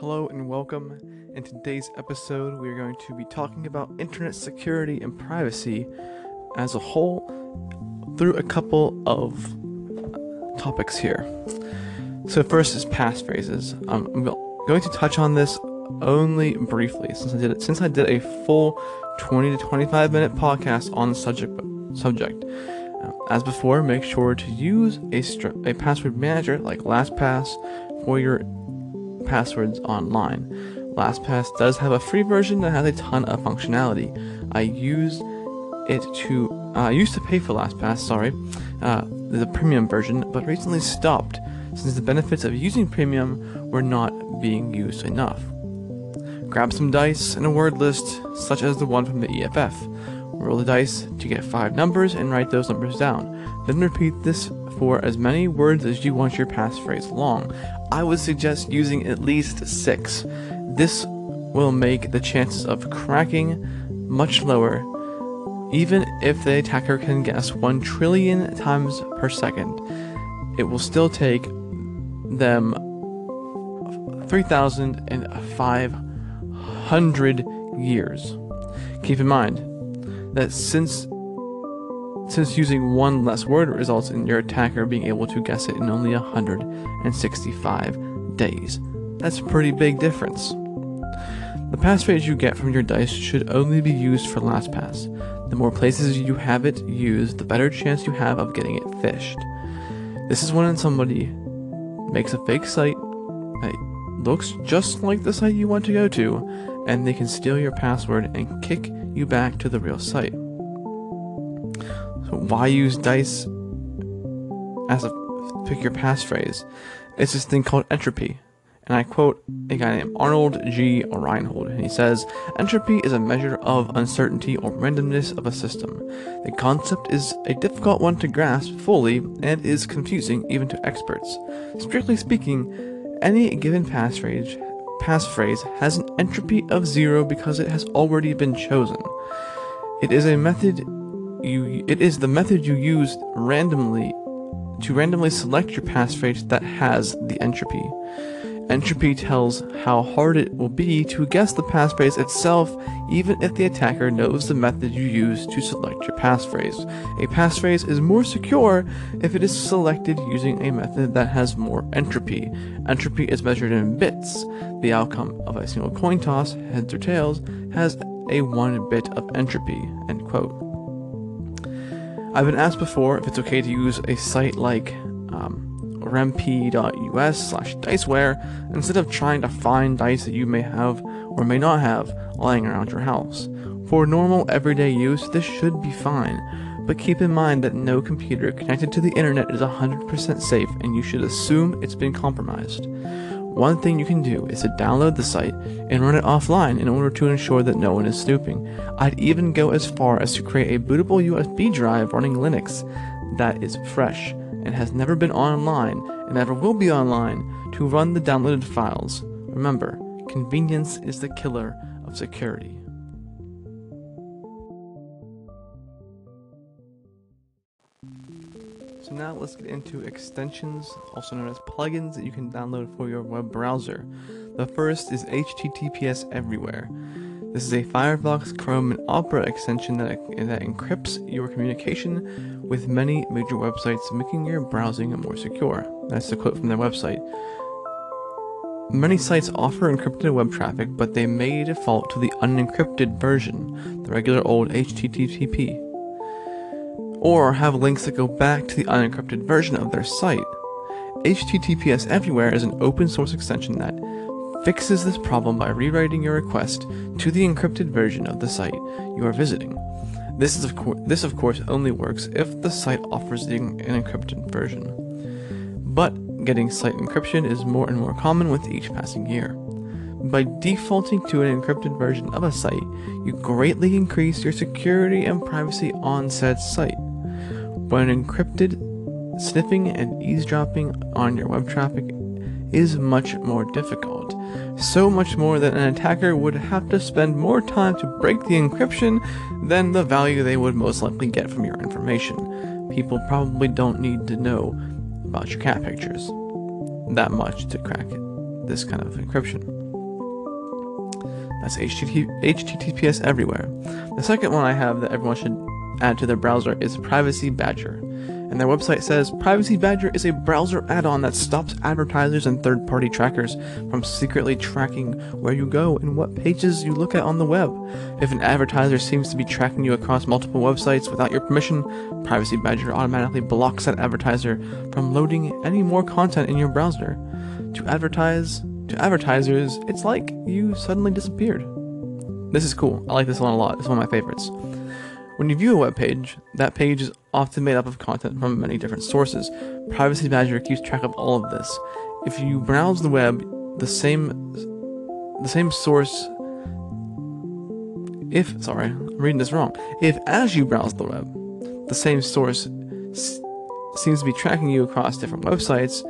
Hello and welcome. In today's episode, we are going to be talking about internet security and privacy as a whole through a couple of topics here. So, first is passphrases. Um, I'm going to touch on this only briefly since I did it since I did a full 20 to 25 minute podcast on the subject subject. Uh, as before, make sure to use a, str- a password manager like LastPass for your passwords online. LastPass does have a free version that has a ton of functionality. I used it to uh, used to pay for LastPass, sorry, uh, the premium version, but recently stopped since the benefits of using premium were not being used enough. Grab some dice and a word list, such as the one from the EFF. Roll the dice to get five numbers and write those numbers down. Then repeat this for as many words as you want your passphrase long. I would suggest using at least six. This will make the chances of cracking much lower, even if the attacker can guess 1 trillion times per second. It will still take them 3,500 years. Keep in mind that since since using one less word results in your attacker being able to guess it in only 165 days. That's a pretty big difference. The passphrase you get from your dice should only be used for LastPass. The more places you have it used, the better chance you have of getting it phished. This is when somebody makes a fake site that looks just like the site you want to go to, and they can steal your password and kick you back to the real site. So why use dice as a pick your passphrase? It's this thing called entropy. And I quote a guy named Arnold G. Reinhold, and he says, Entropy is a measure of uncertainty or randomness of a system. The concept is a difficult one to grasp fully and is confusing even to experts. Strictly speaking, any given passphrase, passphrase has an entropy of zero because it has already been chosen. It is a method you it is the method you use randomly to randomly select your passphrase that has the entropy. Entropy tells how hard it will be to guess the passphrase itself, even if the attacker knows the method you use to select your passphrase. A passphrase is more secure if it is selected using a method that has more entropy. Entropy is measured in bits. The outcome of a single coin toss, heads or tails, has a one bit of entropy. End quote. I've been asked before if it's okay to use a site like um, remp.us slash diceware instead of trying to find dice that you may have or may not have lying around your house. For normal everyday use, this should be fine, but keep in mind that no computer connected to the internet is 100% safe and you should assume it's been compromised. One thing you can do is to download the site and run it offline in order to ensure that no one is snooping. I'd even go as far as to create a bootable USB drive running Linux that is fresh and has never been online and never will be online to run the downloaded files. Remember, convenience is the killer of security. So now let's get into extensions, also known as plugins that you can download for your web browser. The first is HTTPS Everywhere. This is a Firefox, Chrome, and Opera extension that, that encrypts your communication with many major websites, making your browsing more secure. That's the quote from their website. Many sites offer encrypted web traffic, but they may default to the unencrypted version, the regular old HTTP or have links that go back to the unencrypted version of their site. HTTPS Everywhere is an open source extension that fixes this problem by rewriting your request to the encrypted version of the site you are visiting. This, is of course, this of course only works if the site offers the, an encrypted version. But getting site encryption is more and more common with each passing year. By defaulting to an encrypted version of a site, you greatly increase your security and privacy on said site. When encrypted, sniffing and eavesdropping on your web traffic is much more difficult. So much more that an attacker would have to spend more time to break the encryption than the value they would most likely get from your information. People probably don't need to know about your cat pictures that much to crack this kind of encryption. That's HTTPS everywhere. The second one I have that everyone should add to their browser is Privacy Badger. And their website says Privacy Badger is a browser add on that stops advertisers and third party trackers from secretly tracking where you go and what pages you look at on the web. If an advertiser seems to be tracking you across multiple websites without your permission, Privacy Badger automatically blocks that advertiser from loading any more content in your browser. To advertise to advertisers, it's like you suddenly disappeared. This is cool. I like this one a lot. It's one of my favorites. When you view a web page, that page is often made up of content from many different sources. Privacy Badger keeps track of all of this. If you browse the web, the same the same source if sorry, I'm reading this wrong. If as you browse the web, the same source s- seems to be tracking you across different websites,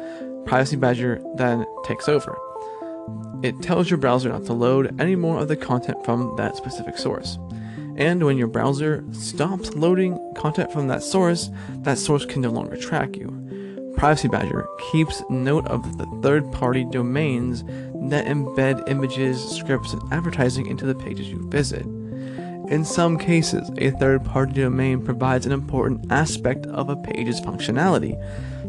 Privacy Badger then takes over. It tells your browser not to load any more of the content from that specific source. And when your browser stops loading content from that source, that source can no longer track you. Privacy Badger keeps note of the third party domains that embed images, scripts, and advertising into the pages you visit. In some cases, a third party domain provides an important aspect of a page's functionality,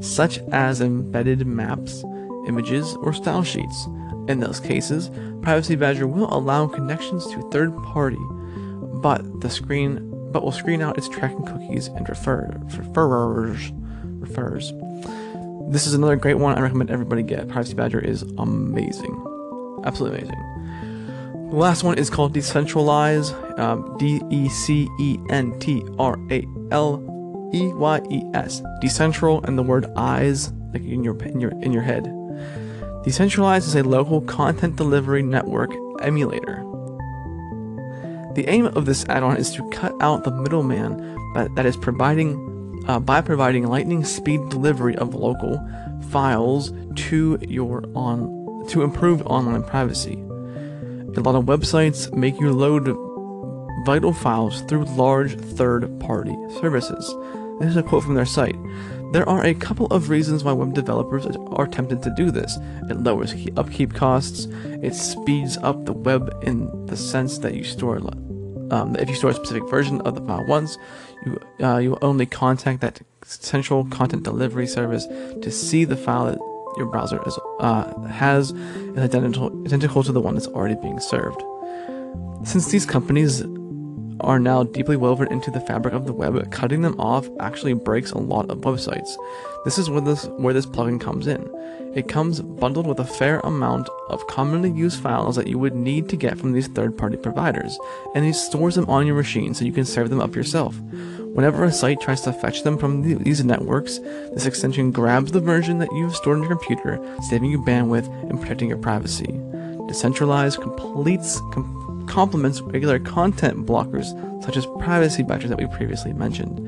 such as embedded maps, images, or style sheets. In those cases, Privacy Badger will allow connections to third party but the screen but will screen out its tracking cookies and refer, refers refers. This is another great one I recommend everybody get. Privacy Badger is amazing, absolutely amazing. The last one is called Decentraleyes, um, D E C E N T R A L E Y E S. Decentral and the word eyes like in your in your in your head. Decentraleyes is a local content delivery network emulator the aim of this add-on is to cut out the middleman that is providing uh, by providing lightning speed delivery of local files to your on to improve online privacy. A lot of websites make you load vital files through large third-party services. This is a quote from their site. There are a couple of reasons why web developers are tempted to do this. It lowers upkeep costs, it speeds up the web in the sense that you store um, if you store a specific version of the file once, you uh, you only contact that central content delivery service to see the file that your browser is, uh, has is identical identical to the one that's already being served. Since these companies are now deeply woven into the fabric of the web, cutting them off actually breaks a lot of websites. This is where this where this plugin comes in. It comes bundled with a fair amount of commonly used files that you would need to get from these third-party providers, and it stores them on your machine so you can serve them up yourself. Whenever a site tries to fetch them from these networks, this extension grabs the version that you've stored on your computer, saving you bandwidth and protecting your privacy. Decentralized completes com- complements regular content blockers such as privacy badgers that we previously mentioned.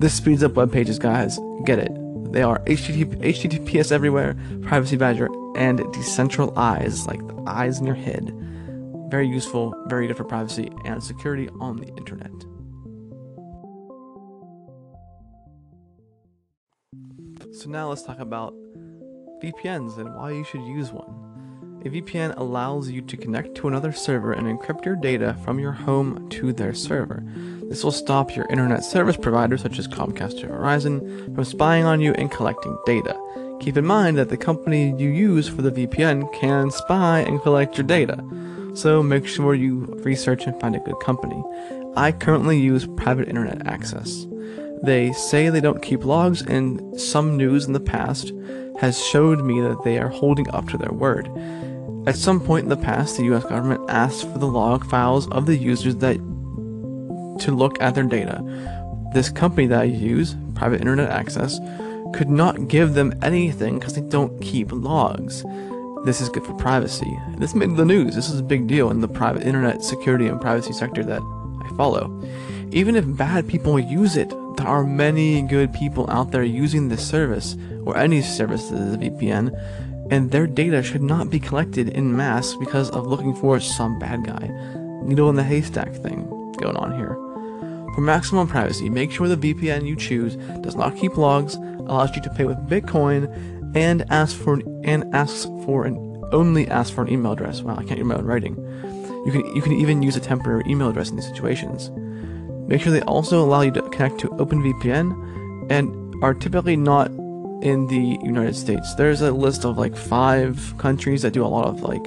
This speeds up web pages, guys. Get it. They are HTTP, HTTPS everywhere, Privacy Badger, and Decentraleyes, like the eyes in your head. Very useful, very good for privacy and security on the internet. So now let's talk about VPNs and why you should use one. A VPN allows you to connect to another server and encrypt your data from your home to their server. This will stop your internet service providers, such as Comcast or Verizon, from spying on you and collecting data. Keep in mind that the company you use for the VPN can spy and collect your data, so make sure you research and find a good company. I currently use private internet access. They say they don't keep logs, and some news in the past has showed me that they are holding up to their word. At some point in the past, the US government asked for the log files of the users that to look at their data. This company that I use, private internet access, could not give them anything because they don't keep logs. This is good for privacy. This made the news. This is a big deal in the private internet security and privacy sector that I follow. Even if bad people use it, there are many good people out there using this service or any service that is a VPN and their data should not be collected in mass because of looking for some bad guy. Needle in the haystack thing going on here. For maximum privacy, make sure the VPN you choose does not keep logs, allows you to pay with Bitcoin, and asks for and asks for an only asks for an email address. Wow, I can't read my own writing. You can you can even use a temporary email address in these situations. Make sure they also allow you to connect to OpenVPN and are typically not in the United States. There's a list of like five countries that do a lot of like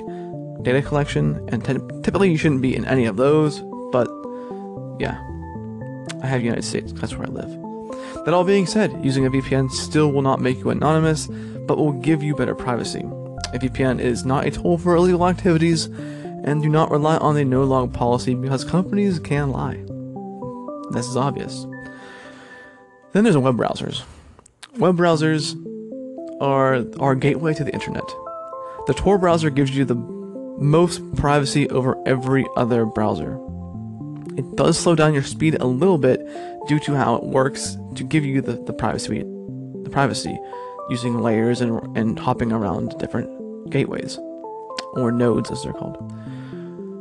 data collection, and t- typically you shouldn't be in any of those. But yeah, I have United States. That's where I live. That all being said, using a VPN still will not make you anonymous, but will give you better privacy. A VPN is not a tool for illegal activities, and do not rely on the no log policy because companies can lie. This is obvious. Then there's web browsers. Web browsers are our gateway to the internet. The Tor browser gives you the most privacy over every other browser. It does slow down your speed a little bit due to how it works to give you the, the privacy the privacy using layers and, and hopping around different gateways or nodes as they're called.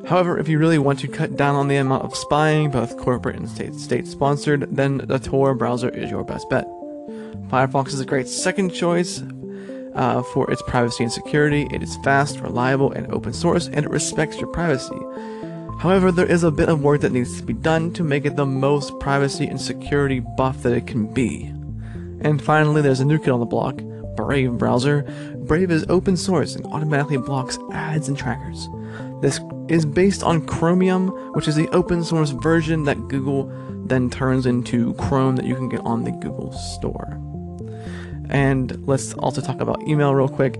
However, if you really want to cut down on the amount of spying, both corporate and state state sponsored, then the Tor browser is your best bet. Firefox is a great second choice uh, for its privacy and security. It is fast, reliable, and open source, and it respects your privacy. However, there is a bit of work that needs to be done to make it the most privacy and security buff that it can be. And finally, there's a new kid on the block, Brave browser. Brave is open source and automatically blocks ads and trackers. This is based on Chromium, which is the open source version that Google then turns into Chrome that you can get on the Google Store. And let's also talk about email real quick.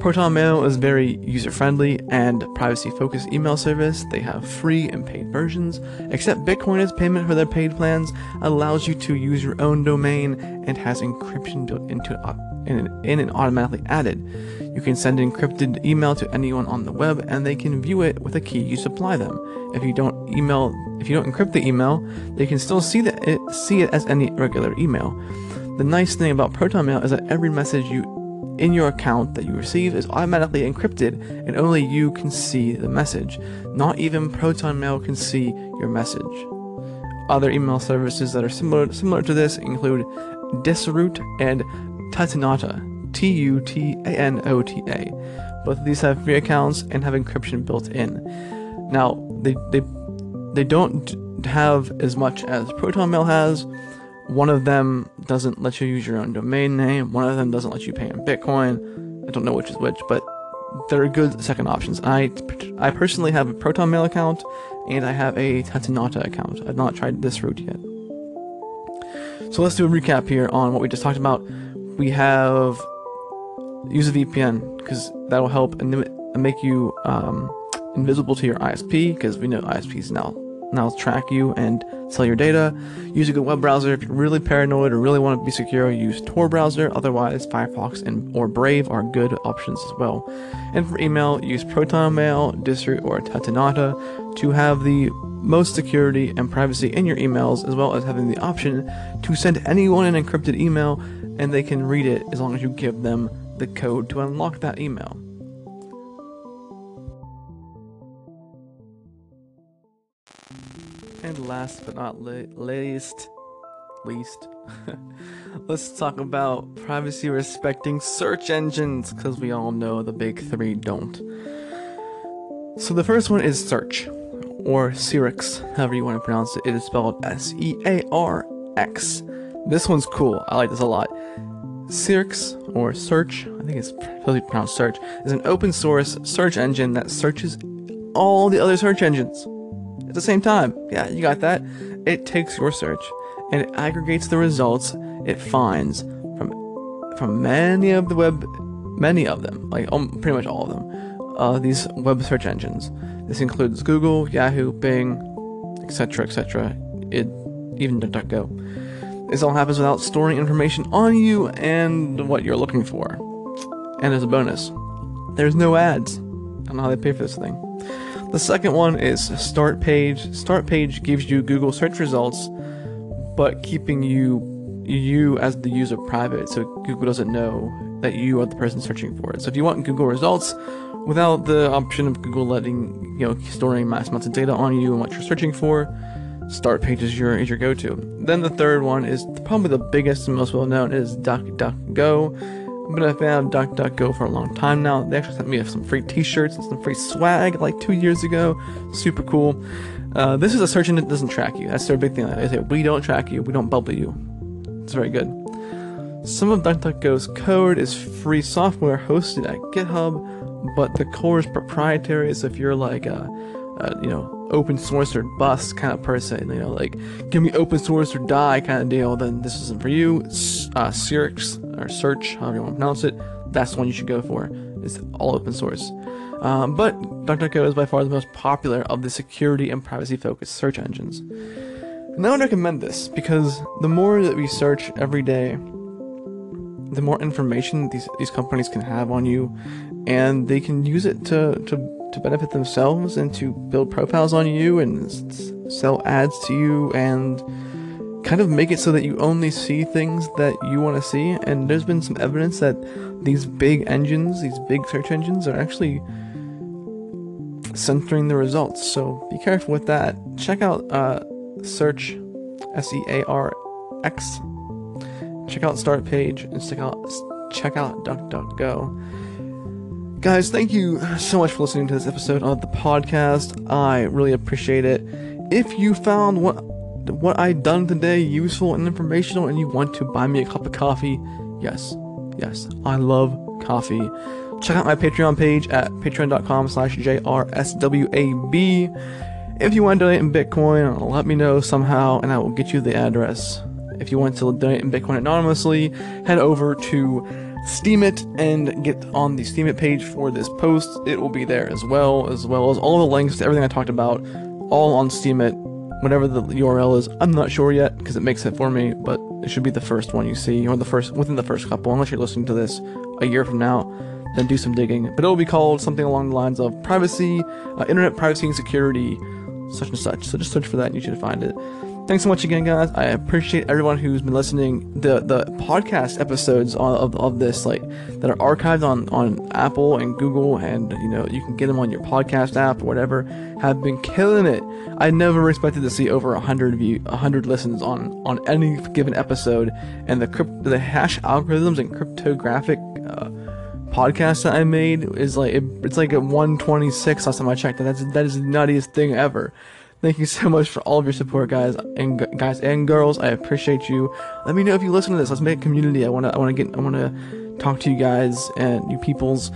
Proton Mail is very user friendly and privacy focused email service. They have free and paid versions. Except Bitcoin as payment for their paid plans allows you to use your own domain and has encryption built into it in, in and automatically added. You can send encrypted email to anyone on the web and they can view it with a key you supply them. If you don't email if you don't encrypt the email, they can still see that it see it as any regular email. The nice thing about Proton Mail is that every message you in your account that you receive is automatically encrypted and only you can see the message. Not even Proton Mail can see your message. Other email services that are similar similar to this include Disroot and Tutanota, T U T A N O T A. Both of these have free accounts and have encryption built in. Now, they they they don't have as much as ProtonMail has. One of them doesn't let you use your own domain name. One of them doesn't let you pay in Bitcoin. I don't know which is which, but they're good second options. I I personally have a Proton Mail account and I have a Tutanota account. I've not tried this route yet. So let's do a recap here on what we just talked about we have use a VPN because that'll help and make you um, invisible to your ISP because we know ISPs now now it'll track you and sell your data. Use a good web browser if you're really paranoid or really want to be secure. Use Tor browser. Otherwise, Firefox and or Brave are good options as well. And for email, use ProtonMail, Disroot, or Tutanota to have the most security and privacy in your emails, as well as having the option to send anyone an encrypted email and they can read it as long as you give them the code to unlock that email. And last but not le- least, least, let's talk about privacy respecting search engines because we all know the big three don't. So the first one is search, or Searx, however you want to pronounce it. It is spelled S E A R X. This one's cool. I like this a lot. Searx, or Search, I think it's be pronounced Search, is an open source search engine that searches all the other search engines the same time. Yeah, you got that. It takes your search and it aggregates the results it finds from from many of the web, many of them, like um, pretty much all of them, uh, these web search engines. This includes Google, Yahoo, Bing, etc., etc. It even DuckDuckGo. This all happens without storing information on you and what you're looking for. And as a bonus, there's no ads. I don't know how they pay for this thing. The second one is Start Page. Start Page gives you Google search results, but keeping you you as the user private, so Google doesn't know that you are the person searching for it. So if you want Google results without the option of Google letting you know storing mass amounts of data on you and what you're searching for, start page is your is your go-to. Then the third one is probably the biggest and most well known is DuckDuckGo. I've been of DuckDuckGo for a long time now. They actually sent me some free T-shirts and some free swag like two years ago. Super cool. Uh, this is a search engine that doesn't track you. That's their big thing. They say we don't track you. We don't bubble you. It's very good. Some of DuckDuckGo's code is free software hosted at GitHub, but the core is proprietary. So if you're like a, a you know open source or bust kind of person, you know like give me open source or die kind of deal, then this isn't for you. Uh, Search or Search, however you want to pronounce it, that's the one you should go for. It's all open source. Um, but DuckDuckGo is by far the most popular of the security and privacy focused search engines. And I would recommend this because the more that we search every day, the more information these these companies can have on you, and they can use it to to, to benefit themselves and to build profiles on you and sell ads to you and kind of make it so that you only see things that you want to see. And there's been some evidence that these big engines, these big search engines, are actually censoring the results. So be careful with that. Check out uh, search S E A R X check out start page and check out check out DuckDuckGo. Guys, thank you so much for listening to this episode of the podcast. I really appreciate it. If you found what what I done today useful and informational and you want to buy me a cup of coffee, yes, yes, I love coffee. Check out my Patreon page at patreon.com slash JRSWAB. If you want to donate in Bitcoin, let me know somehow and I will get you the address. If you want to donate in Bitcoin anonymously, head over to Steemit and get on the Steemit page for this post. It will be there as well, as well as all the links to everything I talked about, all on Steemit. Whatever the URL is, I'm not sure yet because it makes it for me, but it should be the first one you see, or the first within the first couple, unless you're listening to this a year from now. Then do some digging. But it will be called something along the lines of privacy, uh, internet privacy and security, such and such. So just search for that and you should find it. Thanks so much again, guys. I appreciate everyone who's been listening. The the podcast episodes of, of this, like that are archived on, on Apple and Google, and you know you can get them on your podcast app or whatever, have been killing it. I never expected to see over hundred view, hundred listens on on any given episode, and the crypt, the hash algorithms and cryptographic. Uh, podcast that I made is like it, it's like a 126 last time I checked. That's that is the nuttiest thing ever. Thank you so much for all of your support, guys and guys and girls. I appreciate you. Let me know if you listen to this. Let's make a community. I wanna I wanna get I wanna talk to you guys and you peoples,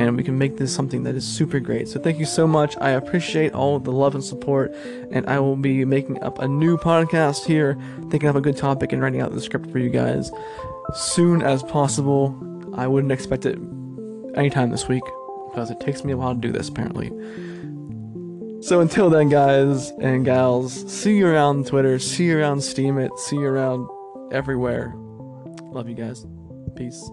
and we can make this something that is super great. So thank you so much. I appreciate all the love and support, and I will be making up a new podcast here, thinking of a good topic and writing out the script for you guys soon as possible. I wouldn't expect it anytime this week because it takes me a while to do this apparently. So until then, guys and gals, see you around Twitter, see you around Steemit, see you around everywhere. Love you guys. Peace.